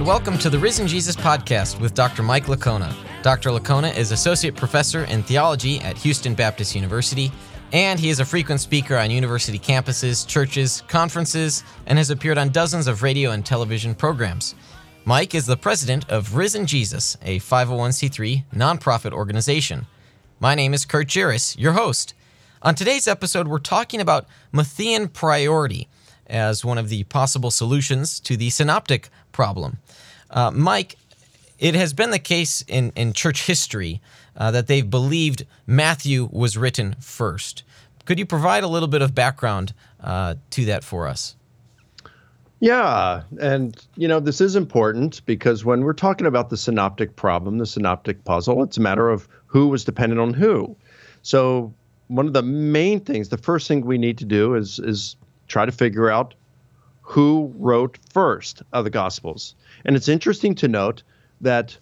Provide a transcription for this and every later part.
And welcome to the Risen Jesus podcast with Dr. Mike Licona. Dr. Licona is Associate Professor in Theology at Houston Baptist University, and he is a frequent speaker on university campuses, churches, conferences, and has appeared on dozens of radio and television programs. Mike is the president of Risen Jesus, a 501c3 nonprofit organization. My name is Kurt Jaros, your host. On today's episode, we're talking about Matthean priority as one of the possible solutions to the synoptic problem. Uh, Mike, it has been the case in, in church history uh, that they've believed Matthew was written first. Could you provide a little bit of background uh, to that for us? Yeah, and you know this is important because when we're talking about the synoptic problem, the synoptic puzzle, it's a matter of who was dependent on who. So one of the main things, the first thing we need to do is is try to figure out who wrote first of the Gospels. And it's interesting to note that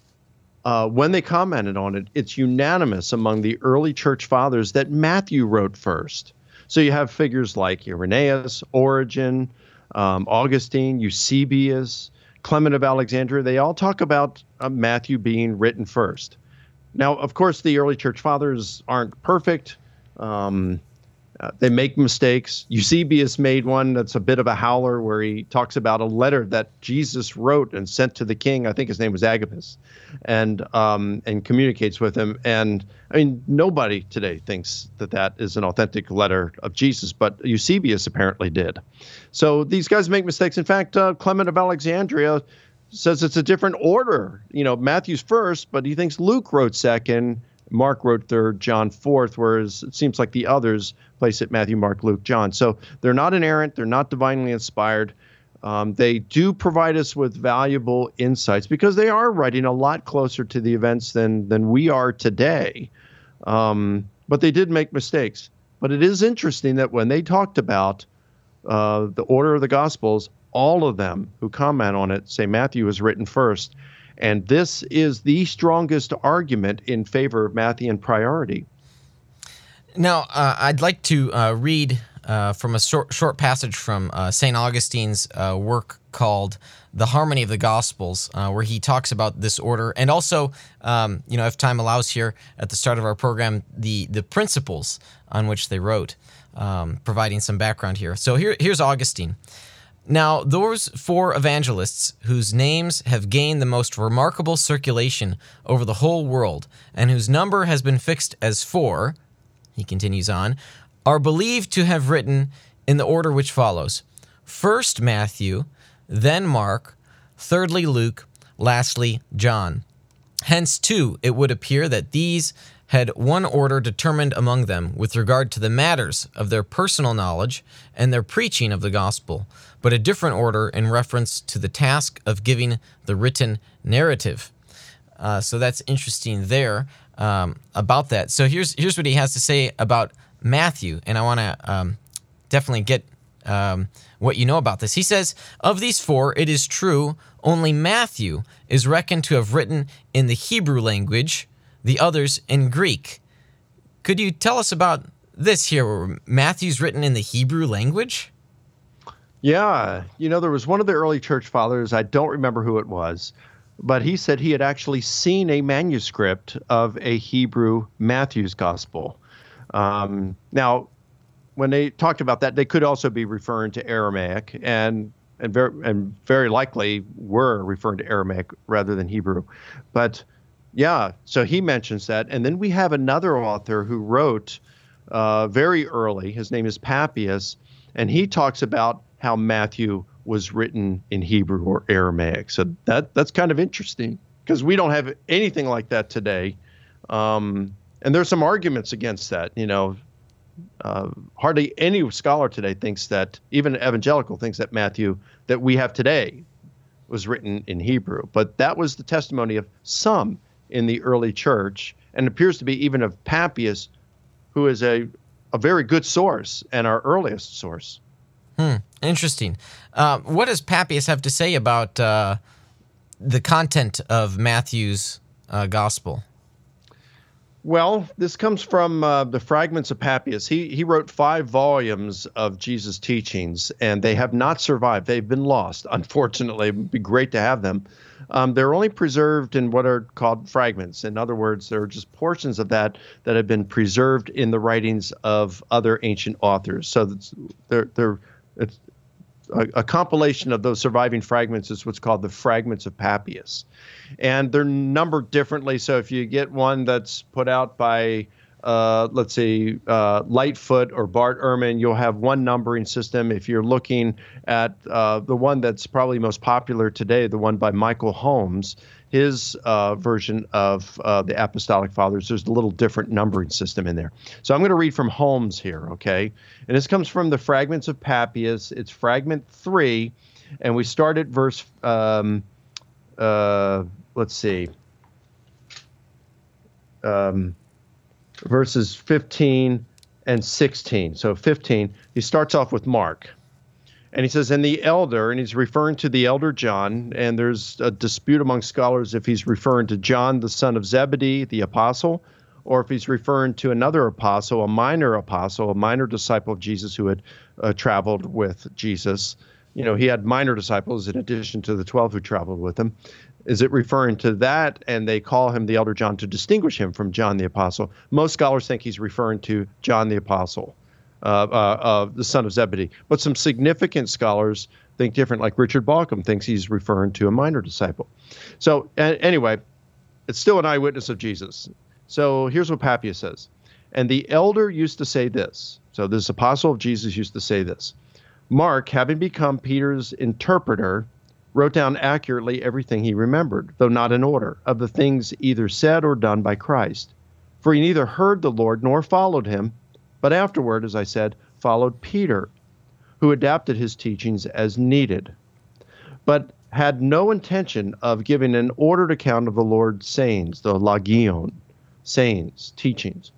uh, when they commented on it, it's unanimous among the early church fathers that Matthew wrote first. So you have figures like Irenaeus, Origen, um, Augustine, Eusebius, Clement of Alexandria. They all talk about uh, Matthew being written first. Now, of course, the early church fathers aren't perfect. Um, uh, they make mistakes. Eusebius made one that's a bit of a howler where he talks about a letter that Jesus wrote and sent to the king. I think his name was Agabus, and um, and communicates with him. And I mean, nobody today thinks that that is an authentic letter of Jesus, but Eusebius apparently did. So these guys make mistakes. In fact, uh, Clement of Alexandria says it's a different order. You know, Matthew's first, but he thinks Luke wrote second Mark wrote third, John fourth, whereas it seems like the others place it Matthew, Mark, Luke, John. So they're not inerrant, they're not divinely inspired. Um, they do provide us with valuable insights because they are writing a lot closer to the events than than we are today. Um, but they did make mistakes. But it is interesting that when they talked about uh, the order of the Gospels, all of them who comment on it say Matthew was written first. And this is the strongest argument in favor of Matthean priority. Now, uh, I'd like to uh, read uh, from a short, short passage from uh, St. Augustine's uh, work called The Harmony of the Gospels, uh, where he talks about this order. And also, um, you know, if time allows here at the start of our program, the, the principles on which they wrote, um, providing some background here. So here, here's Augustine. Now, those four evangelists whose names have gained the most remarkable circulation over the whole world, and whose number has been fixed as four, he continues on, are believed to have written in the order which follows First Matthew, then Mark, thirdly Luke, lastly John. Hence, too, it would appear that these had one order determined among them with regard to the matters of their personal knowledge and their preaching of the gospel, but a different order in reference to the task of giving the written narrative. Uh, so that's interesting there um, about that. So here's here's what he has to say about Matthew, and I want to um, definitely get um, what you know about this. He says, Of these four, it is true, only Matthew is reckoned to have written in the Hebrew language the others in Greek. Could you tell us about this here? where Matthew's written in the Hebrew language? Yeah. You know, there was one of the early church fathers, I don't remember who it was, but he said he had actually seen a manuscript of a Hebrew Matthew's gospel. Um, now, when they talked about that, they could also be referring to Aramaic and and very and very likely were referring to Aramaic rather than Hebrew. But yeah, so he mentions that. And then we have another author who wrote uh, very early. His name is Papias, and he talks about how Matthew was written in Hebrew or Aramaic. So that that's kind of interesting because we don't have anything like that today. Um, and there's some arguments against that. You know, uh, hardly any scholar today thinks that, even evangelical thinks that Matthew that we have today was written in Hebrew. But that was the testimony of some in the early church, and appears to be even of Papias, who is a, a very good source and our earliest source. Hmm, interesting. Uh, what does Papias have to say about uh, the content of Matthew's uh, gospel? Well, this comes from uh, the fragments of Papias. He he wrote five volumes of Jesus' teachings, and they have not survived. They've been lost. Unfortunately, it would be great to have them. Um, they're only preserved in what are called fragments. In other words, they're just portions of that that have been preserved in the writings of other ancient authors. So they're they're it's a, a, compilation of those surviving fragments is what's called the fragments of Papias. And they're numbered differently. So if you get one that's put out by, uh, let's say, uh, Lightfoot or Bart Ehrman, you'll have one numbering system. If you're looking at uh, the one that's probably most popular today, the one by Michael Holmes, his uh, version of uh, the Apostolic Fathers, there's a little different numbering system in there. So I'm going to read from Holmes here, okay? And this comes from the Fragments of Papias. It's fragment three, and we start at verse, um, uh, let's see, um, verses 15 and 16. So 15, he starts off with Mark. And he says, and the elder, and he's referring to the elder John, and there's a dispute among scholars if he's referring to John, the son of Zebedee, the apostle, or if he's referring to another apostle, a minor apostle, a minor disciple of Jesus who had uh, traveled with Jesus. You know, he had minor disciples in addition to the 12 who traveled with him. Is it referring to that? And they call him the elder John to distinguish him from John the apostle. Most scholars think he's referring to John the apostle Uh, uh, uh, the son of Zebedee. But some significant scholars think different, like Richard Bauckham thinks he's referring to a minor disciple. So, anyway, it's still an eyewitness of Jesus. So here's what Papias says. And the elder used to say this. So this apostle of Jesus used to say this. Mark, having become Peter's interpreter, wrote down accurately everything he remembered, though not in order, of the things either said or done by Christ. For he neither heard the Lord nor followed him, but afterward, as I said, followed Peter, who adapted his teachings as needed, but had no intention of giving an ordered account of the Lord's sayings, the logion, sayings, teachings.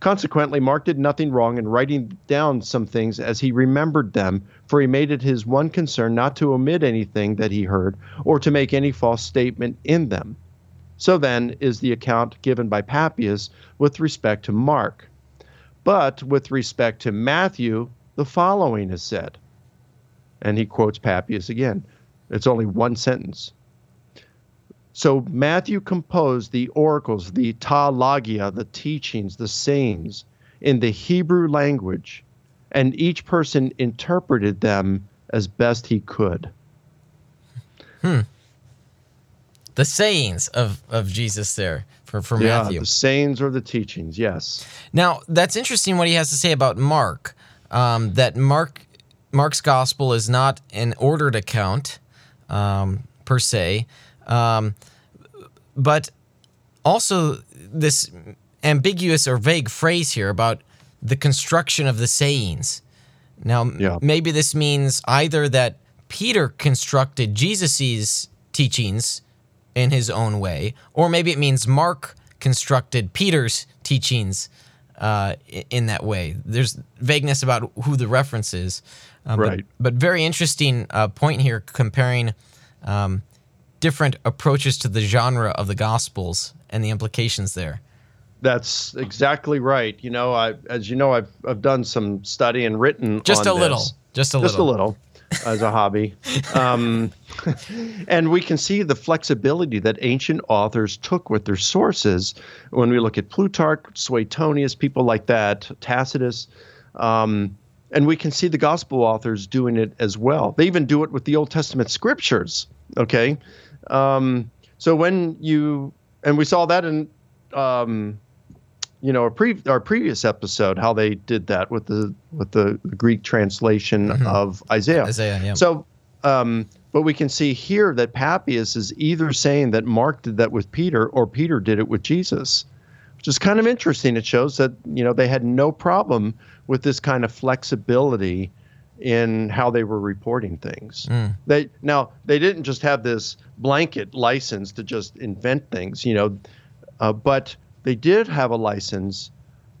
Consequently, Mark did nothing wrong in writing down some things as he remembered them, for he made it his one concern not to omit anything that he heard or to make any false statement in them. So then is the account given by Papias with respect to Mark. But with respect to Matthew, the following is said. And he quotes Papias again. It's only one sentence. So Matthew composed the oracles, the ta logia, the teachings, the sayings in the Hebrew language, and each person interpreted them as best he could. Hmm. The sayings of, of Jesus there for, for yeah, Matthew. The sayings or the teachings, yes. Now that's interesting what he has to say about Mark. Um, that Mark Mark's gospel is not an ordered account um, per se, um, but also this ambiguous or vague phrase here about the construction of the sayings. Now, yeah. maybe this means either that Peter constructed Jesus's teachings in his own way, or maybe it means Mark constructed Peter's teachings uh, in that way. There's vagueness about who the reference is, um, right? But, but, very interesting uh, point here comparing um, different approaches to the genre of the Gospels and the implications there. That's exactly right. You know, I as you know, I've I've done some study and written just a this. little, just a just little, just a little as a hobby. Um, and we can see the flexibility that ancient authors took with their sources when we look at Plutarch, Suetonius, people like that, Tacitus. Um, and we can see the gospel authors doing it as well. They even do it with the Old Testament scriptures. Okay. Um, so when you, and we saw that in, um, you know, our, pre- our previous episode, how they did that with the with the Greek translation mm-hmm. of Isaiah. Isaiah, yeah. So, um, but we can see here that Papias is either saying that Mark did that with Peter or Peter did it with Jesus, which is kind of interesting. It shows that you know they had no problem with this kind of flexibility in how they were reporting things. Mm. They now they didn't just have this blanket license to just invent things, you know, uh, but they did have a license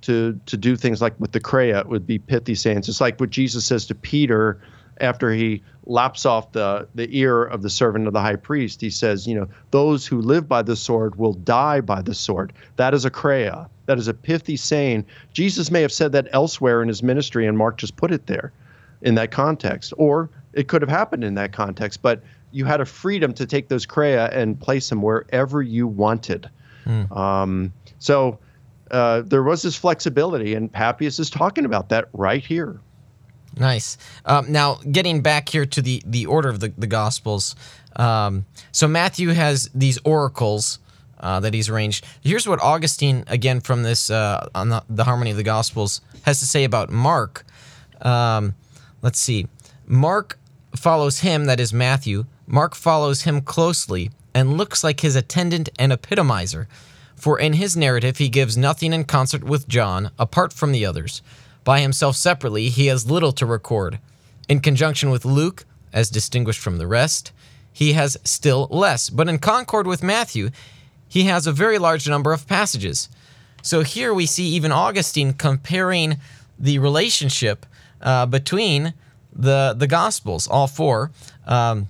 to to do things like with the Kreia, it would be pithy sayings. It's like what Jesus says to Peter after he lops off the, the ear of the servant of the high priest, he says, you know, those who live by the sword will die by the sword. That is a kreia. That is a pithy saying. Jesus may have said that elsewhere in his ministry, and Mark just put it there in that context. Or it could have happened in that context, but you had a freedom to take those kreia and place them wherever you wanted. Mm. Um, so uh, there was this flexibility, and Papias is talking about that right here. Nice. Um, now, getting back here to the, the order of the, the Gospels. Um, so, Matthew has these oracles uh, that he's arranged. Here's what Augustine, again from this uh, on the, the, Harmony of the Gospels, has to say about Mark. Um, let's see. Mark follows him, that is Matthew. Mark follows him closely and looks like his attendant and epitomizer. For in his narrative, he gives nothing in concert with John, apart from the others. By himself separately, he has little to record. In conjunction with Luke, as distinguished from the rest, he has still less. But in concord with Matthew, he has a very large number of passages. So here we see even Augustine comparing the relationship uh, between the the Gospels, all four. Um,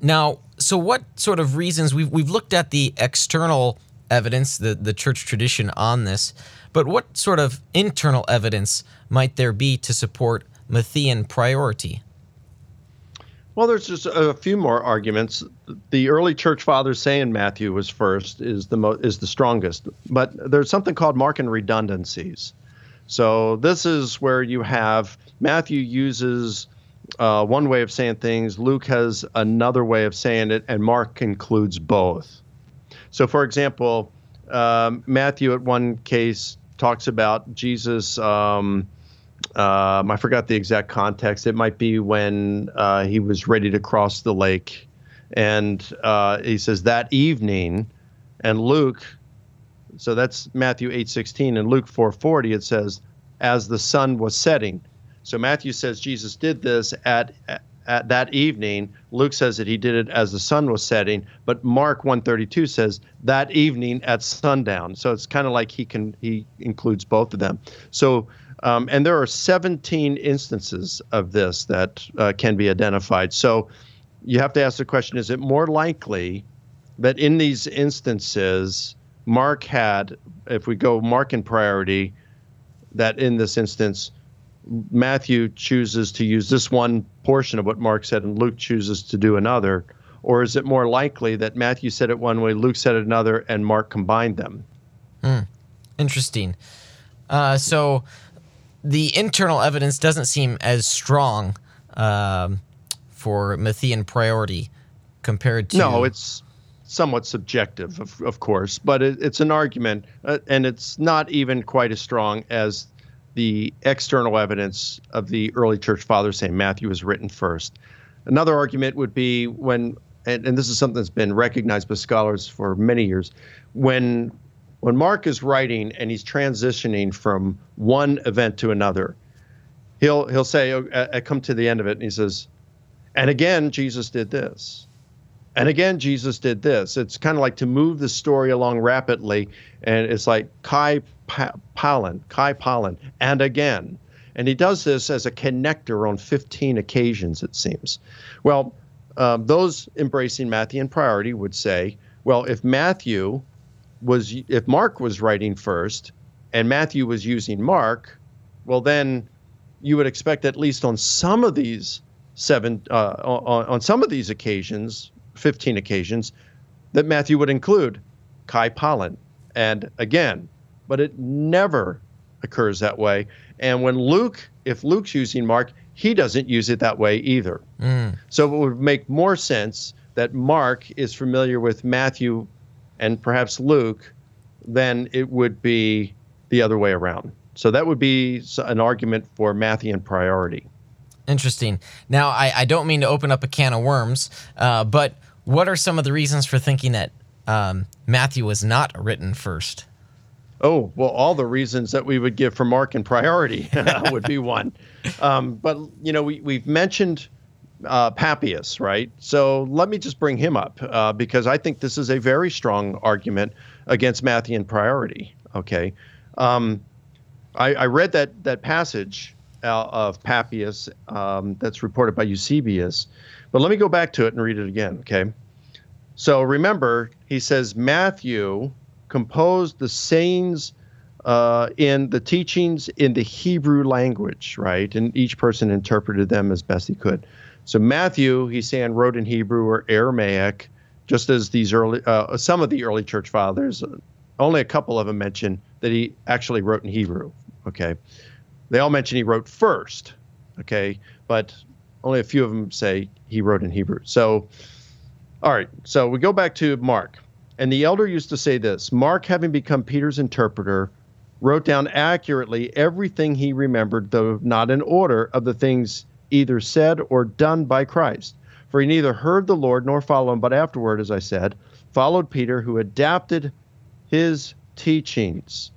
now, so what sort of reasons we've we've looked at the external evidence, the the church tradition on this, but what sort of internal evidence might there be to support Matthean priority? Well, there's just a few more arguments. The early church fathers saying Matthew was first is the mo- is the strongest, but there's something called Markan redundancies. So this is where you have Matthew uses uh, one way of saying things, Luke has another way of saying it, and Mark includes both. So, for example, um, Matthew at one case talks about Jesus. Um, um, I forgot the exact context. It might be when uh, he was ready to cross the lake, and uh, he says that evening, and Luke. So that's Matthew eight sixteen, and Luke four forty. It says, as the sun was setting. So Matthew says Jesus did this at, at that evening. Luke says that he did it as the sun was setting, but Mark 132 says that evening at sundown. So it's kind of like he can he includes both of them. So um, and there are 17 instances of this that uh, can be identified. So you have to ask the question: Is it more likely that in these instances Mark had, if we go Markan priority, that in this instance Matthew chooses to use this one portion of what Mark said and Luke chooses to do another? Or is it more likely that Matthew said it one way, Luke said it another, and Mark combined them? Hmm. Interesting. Uh, so the internal evidence doesn't seem as strong um, for Matthean priority compared to. No, it's somewhat subjective, of, of course, but it, it's an argument, uh, and it's not even quite as strong as the external evidence of the early church fathers saying Matthew was written first. Another argument would be when, and, and this is something that's been recognized by scholars for many years, when when Mark is writing and he's transitioning from one event to another, he'll he'll say, oh, I come to the end of it, and he says, and again Jesus did this, and again Jesus did this. It's kind of like to move the story along rapidly, and it's like Kai palin, Kai palin, and again. And he does this as a connector on 15 occasions, it seems. Well, um, those embracing Matthew priority would say, well, if Matthew was, if Mark was writing first and Matthew was using Mark, well, then you would expect at least on some of these seven, uh, on, on some of these occasions, 15 occasions, that Matthew would include Kai palin. And again, but it never occurs that way. And when Luke, if Luke's using Mark, he doesn't use it that way either. Mm. So it would make more sense that Mark is familiar with Matthew and perhaps Luke than it would be the other way around. So that would be an argument for Matthean priority. Interesting. Now, I, I don't mean to open up a can of worms, uh, but what are some of the reasons for thinking that um, Matthew was not written first? Oh, well, all the reasons that we would give for Markan priority would be one. Um, but, you know, we, we've mentioned uh, Papias, right? So let me just bring him up uh, because I think this is a very strong argument against Matthean priority. Okay. Um, I, I, read that, that passage uh, of Papias um, that's reported by Eusebius. But let me go back to it and read it again, okay? So remember, he says Matthew composed the sayings uh, in the teachings in the Hebrew language, right? And each person interpreted them as best he could. So Matthew, he's saying, wrote in Hebrew or Aramaic, just as these early, uh, some of the early church fathers, only a couple of them mention that he actually wrote in Hebrew. Okay, they all mention he wrote first. Okay, but only a few of them say he wrote in Hebrew. So, all right, so we go back to Mark. And the elder used to say this Mark, having become Peter's interpreter, wrote down accurately everything he remembered, though not in order, of the things either said or done by Christ. For he neither heard the Lord nor followed him, but afterward, as I said, followed Peter, who adapted his teachings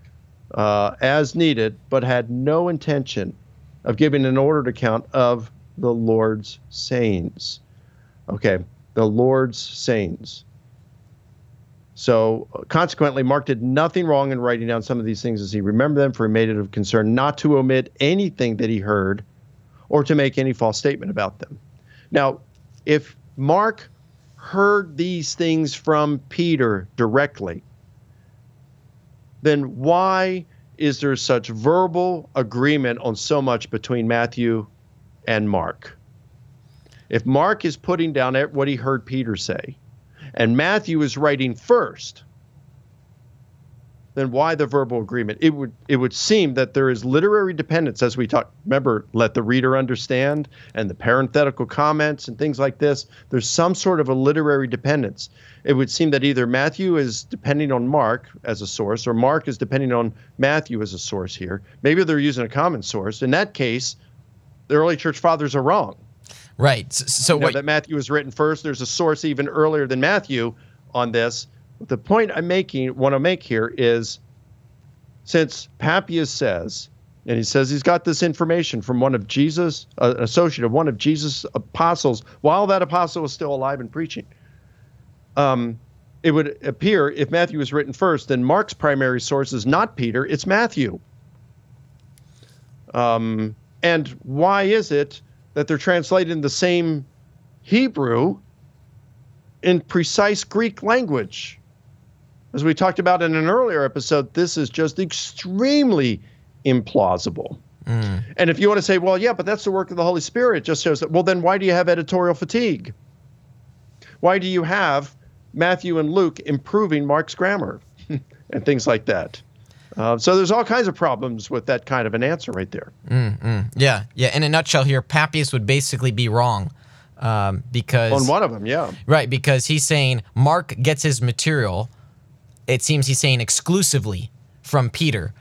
uh, as needed, but had no intention of giving an ordered account of the Lord's sayings. Okay, the Lord's sayings. So consequently, Mark did nothing wrong in writing down some of these things as he remembered them, for he made it of concern not to omit anything that he heard or to make any false statement about them. Now, if Mark heard these things from Peter directly, then why is there such verbal agreement on so much between Matthew and Mark? If Mark is putting down what he heard Peter say, and Matthew is writing first, then why the verbal agreement? It would it would seem that there is literary dependence as we talk. Remember, let the reader understand and the parenthetical comments and things like this. There's some sort of a literary dependence. It would seem that either Matthew is depending on Mark as a source, or Mark is depending on Matthew as a source here. Maybe they're using a common source. In that case, the early church fathers are wrong. Right. So, so you know, what that Matthew was written first. There's a source even earlier than Matthew on this But the point I'm making, want to make here is since Papias says, and he says he's got this information from one of Jesus, uh, an associate of one of Jesus' apostles, while that apostle was still alive and preaching. Um, it would appear if Matthew was written first, then Mark's primary source is not Peter, it's Matthew. Um, and why is it that they're translated in the same Hebrew in precise Greek language? as we talked about in an earlier episode, this is just extremely implausible. Mm. And if you want to say, well, yeah, but that's the work of the Holy Spirit, it just shows that, well, then why do you have editorial fatigue? Why do you have Matthew and Luke improving Mark's grammar and things like that? Uh, so there's all kinds of problems with that kind of an answer right there. Mm, Yeah, yeah. In a nutshell, here, Papias would basically be wrong um, because on one of them, yeah, right, because he's saying Mark gets his material it seems he's saying exclusively from Peter.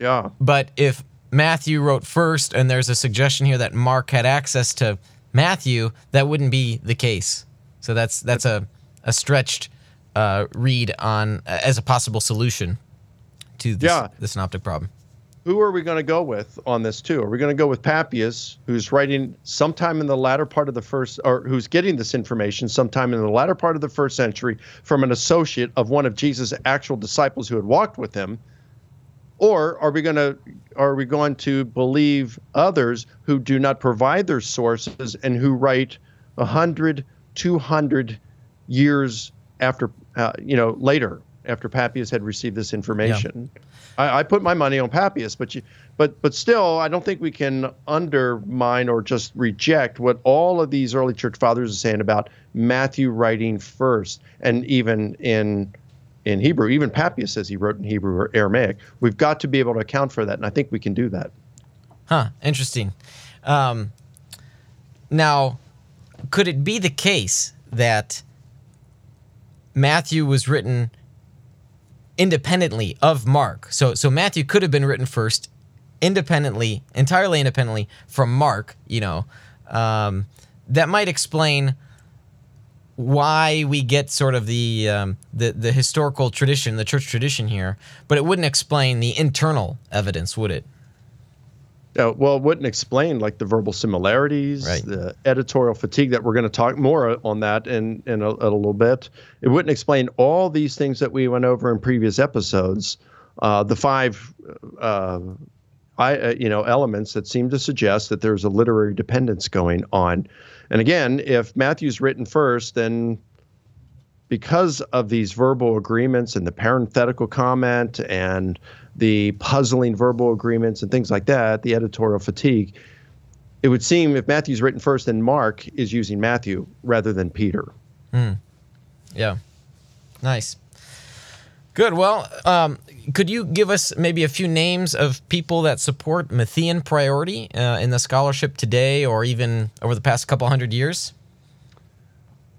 Yeah. But if Matthew wrote first and there's a suggestion here that Mark had access to Matthew, that wouldn't be the case. So that's that's a, a stretched uh, read on uh, as a possible solution to this, yeah. the synoptic problem who are we going to go with on this too? Are we going to go with Papias, who's writing sometime in the latter part of the first, or who's getting this information sometime in the latter part of the first century from an associate of one of Jesus' actual disciples who had walked with him? Or are we going to are we going to believe others who do not provide their sources and who write 100, 200 years after, uh, you know, later after Papias had received this information? Yeah. I, I, put my money on Papias, but you, but but still, I don't think we can undermine or just reject what all of these early church fathers are saying about Matthew writing first, and even in in Hebrew, even Papias says he wrote in Hebrew or Aramaic. We've got to be able to account for that, and I think we can do that. Huh? Interesting. Um, now, could it be the case that Matthew was written? Independently of Mark. So so Matthew could have been written first, independently, entirely independently from Mark. You know, um, that might explain why we get sort of the um, the the historical tradition, the church tradition here, but it wouldn't explain the internal evidence, would it? Uh, well, it wouldn't explain like the verbal similarities, right. the editorial fatigue that we're going to talk more on that in in a, a, little bit. It wouldn't explain all these things that we went over in previous episodes. Uh, the five uh, I, uh, you know, elements that seem to suggest that there's a literary dependence going on. And again, if Matthew's written first, then because of these verbal agreements and the parenthetical comment and the puzzling verbal agreements and things like that, the editorial fatigue, it would seem if Matthew's written first, then Mark is using Matthew rather than Peter. Mm. Yeah. Nice. Good. Well, um, could you give us maybe a few names of people that support Matthean priority uh, in the scholarship today or even over the past couple hundred years?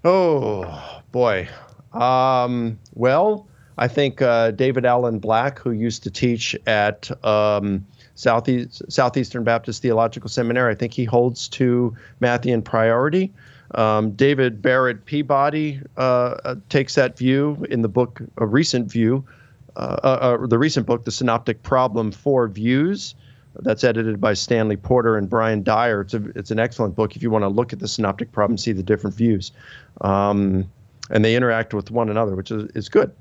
Oh, boy. Um, well, I think uh, David Allen Black, who used to teach at um, Southeast, Southeastern Baptist Theological Seminary, I think he holds to Matthean priority. Um, David Barrett Peabody uh, uh, takes that view in the book, a recent view, uh, uh, uh, the recent book, The Synoptic Problem Four Views. That's edited by Stanley Porter and Bryan Dyer. It's, a, it's an excellent book if you want to look at the synoptic problem, see the different views. Um, and they interact with one another, which is, is good.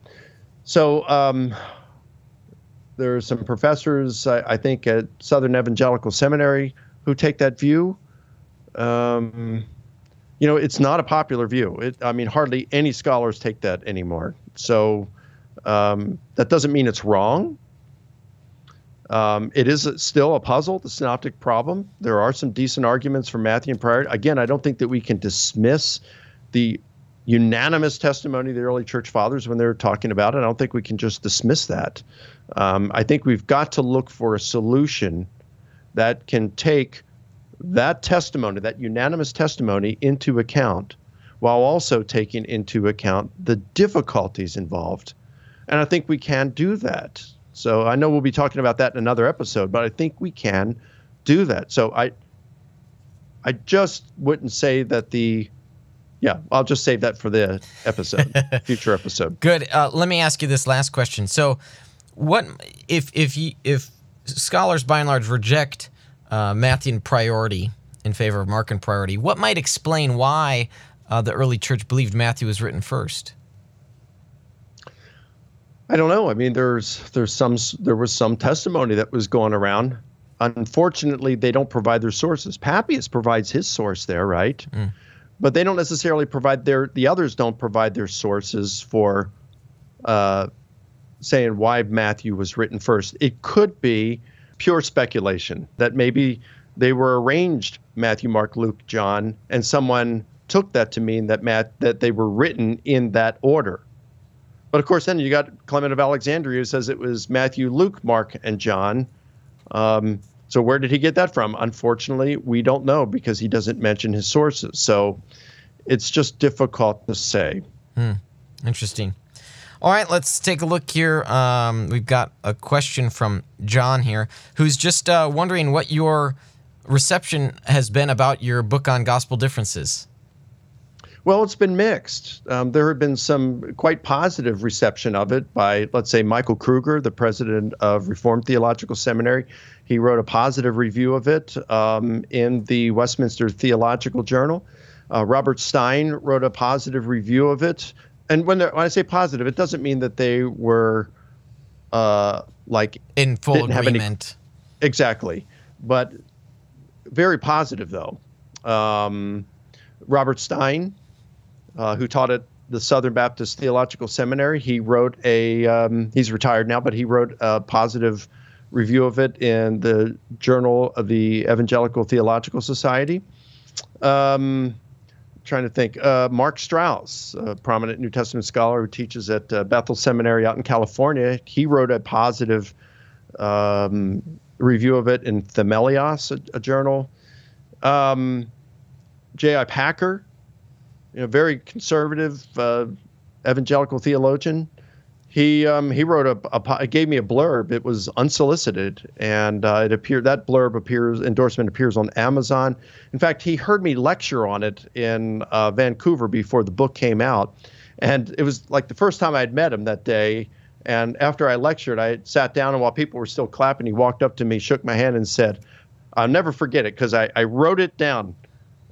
So um, there are some professors, I, I, think, at Southern Evangelical Seminary who take that view. Um, you know, it's not a popular view. It, I mean, hardly any scholars take that anymore. So um, that doesn't mean it's wrong. Um, it is still a puzzle, the synoptic problem. There are some decent arguments for Matthean priority. Again, I don't think that we can dismiss the unanimous testimony of the early church fathers when they're talking about it. I don't think we can just dismiss that. Um, I think we've got to look for a solution that can take that testimony, that unanimous testimony, into account while also taking into account the difficulties involved. And I think we can do that. So I know we'll be talking about that in another episode, but I think we can do that. So I I just wouldn't say that the yeah, I'll just save that for the episode, future episode. Good. Uh, let me ask you this last question. So, what if if you, if scholars by and large reject uh, Matthean priority in favor of Mark Markan priority. What might explain why uh, the early church believed Matthew was written first? I don't know. I mean, there's there's some there was some testimony that was going around. Unfortunately, they don't provide their sources. Papias provides his source there, right? Mm. But they don't necessarily provide their the others don't provide their sources for uh, saying why Matthew was written first. It could be pure speculation that maybe they were arranged Matthew, Mark, Luke, John, and someone took that to mean that Matt that they were written in that order. But of course, then you got Clement of Alexandria who says it was Matthew, Luke, Mark, and John. Um, so where did he get that from? Unfortunately, we don't know because he doesn't mention his sources. So it's just difficult to say. Hmm. Interesting. All right, let's take a look here. Um, we've got a question from John here, who's just uh, wondering what your reception has been about your book on gospel differences. Well, it's been mixed. Um, there have been some quite positive reception of it by, let's say, Michael Kruger, the president of Reformed Theological Seminary. He wrote a positive review of it um, in the Westminster Theological Journal. Uh, Robert Stein wrote a positive review of it and when, when I say positive, it doesn't mean that they were uh, like in full agreement. Any, exactly, but very positive though. Um, Robert Stein, uh, who taught at the Southern Baptist Theological Seminary, he wrote a. Um, he's retired now, but he wrote a positive review of it in the Journal of the Evangelical Theological Society. Um, trying to think. Uh, Mark Strauss, a prominent New Testament scholar who teaches at uh, Bethel Seminary out in California, he wrote a positive um, review of it in Themelios, a, a journal. Um, J.I. Packer, you know, very conservative uh, evangelical theologian, he um, he wrote a, a gave me a blurb. It was unsolicited, and uh, it appeared that blurb appears endorsement appears on Amazon. In fact, he heard me lecture on it in uh, Vancouver before the book came out, and it was like the first time I had met him that day. And after I lectured, I sat down, and while people were still clapping, he walked up to me, shook my hand, and said, "I'll never forget it because I, I wrote it down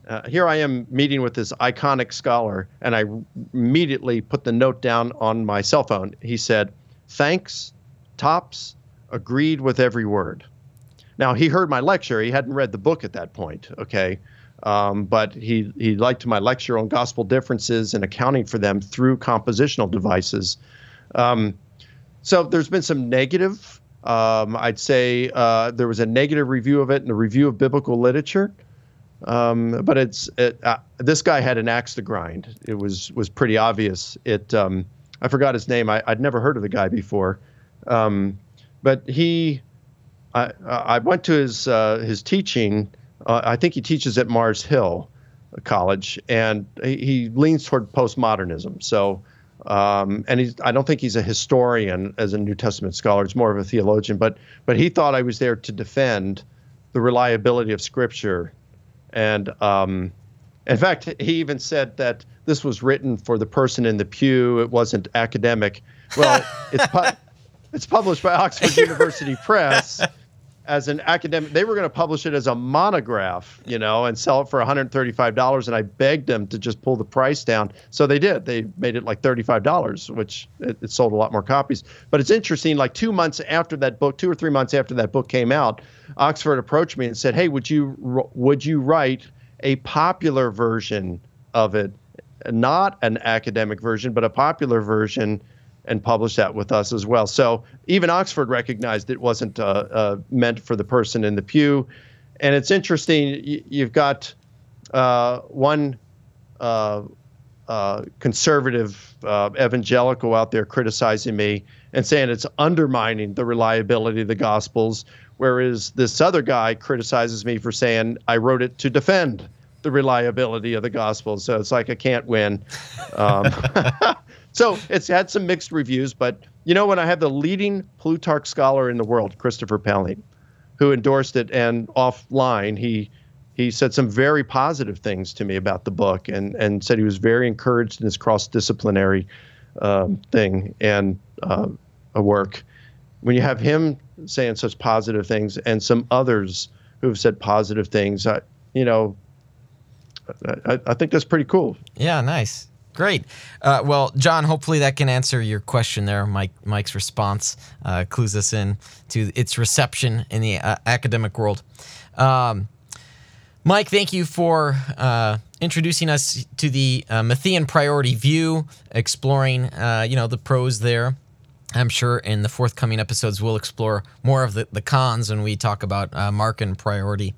uh, here I am meeting with this iconic scholar, and I immediately put the note down on my cell phone. He said, Thanks, tops, agreed with every word. Now he heard my lecture. He hadn't read the book at that point. Okay. Um, but he he liked my lecture on gospel differences and accounting for them through compositional devices. Um, so there's been some negative. Um, I'd say uh, there was a negative review of it in the review of biblical literature. Um, but it's it, uh, this guy had an axe to grind. It was was pretty obvious. It um, I forgot his name. I, would never heard of the guy before, um, but he I I went to his uh, his teaching. Uh, I think he teaches at Mars Hill College, and he, he leans toward postmodernism. So. Um, and he's, I don't think he's a historian as a New Testament scholar. He's more of a theologian, but but he thought I was there to defend the reliability of Scripture and um, in fact, he even said that this was written for the person in the pew. It wasn't academic. Well, it's pu- it's published by Oxford University Press as an academic. They were going to publish it as a monograph, you know, and sell it for $135. And I begged them to just pull the price down. So they did. They made it like $35, which it, it sold a lot more copies. But it's interesting. Like two months after that book, two or three months after that book came out, Oxford approached me and said, "Hey, would you would you write a popular version of it, not an academic version, but a popular version?" And publish that with us as well. So even Oxford recognized it wasn't uh, uh, meant for the person in the pew. And it's interesting, you've got uh, one uh, uh, conservative uh, evangelical out there criticizing me and saying it's undermining the reliability of the Gospels, whereas this other guy criticizes me for saying I wrote it to defend the reliability of the Gospels. So it's like I can't win. Um, So it's had some mixed reviews, but you know, when I have the leading Plutarch scholar in the world, Christopher Pelling, who endorsed it, and offline he he said some very positive things to me about the book, and and said he was very encouraged in his cross disciplinary um, thing and uh, a work. When you have him saying such positive things, and some others who have said positive things, I, you know, I, I think that's pretty cool. Yeah, nice. Great. Uh, well, John, hopefully that can answer your question there. Mike, Mike's response uh, clues us in to its reception in the uh, academic world. Um, Mike, thank you for uh, introducing us to the uh, priority view, exploring, uh, you know, the pros there. I'm sure in the forthcoming episodes we'll explore more of the, the cons when we talk about Markan priority.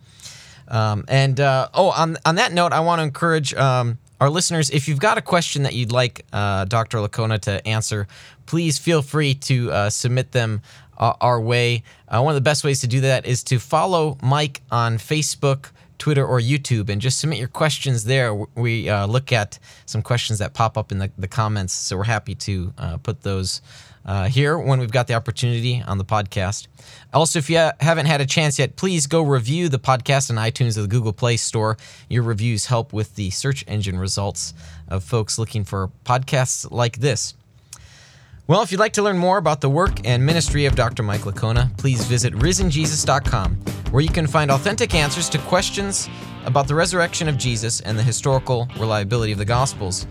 Um, and oh, on on that note, I want to encourage. Um, our listeners, if you've got a question that you'd like uh, Dr. Licona to answer, please feel free to uh, submit them uh, our way. Uh, one of the best ways to do that is to follow Mike on Facebook, Twitter, or YouTube and just submit your questions there. We uh, look at some questions that pop up in the, the comments, so we're happy to uh, put those uh, here when we've got the opportunity on the podcast. Also, if you haven't had a chance yet, please go review the podcast on iTunes or the Google Play Store. Your reviews help with the search engine results of folks looking for podcasts like this. Well, if you'd like to learn more about the work and ministry of Dr. Mike Licona, please visit risenjesus.com, where you can find authentic answers to questions about the resurrection of Jesus and the historical reliability of the Gospels.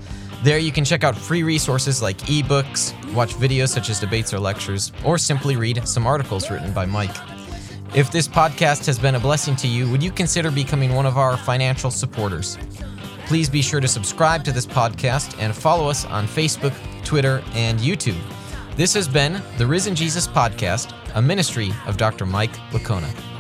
There you can check out free resources like ebooks, watch videos such as debates or lectures, or simply read some articles written by Mike. If this podcast has been a blessing to you, would you consider becoming one of our financial supporters? Please be sure to subscribe to this podcast and follow us on Facebook, Twitter, and YouTube. This has been the Risen Jesus Podcast, a ministry of Dr. Mike Licona.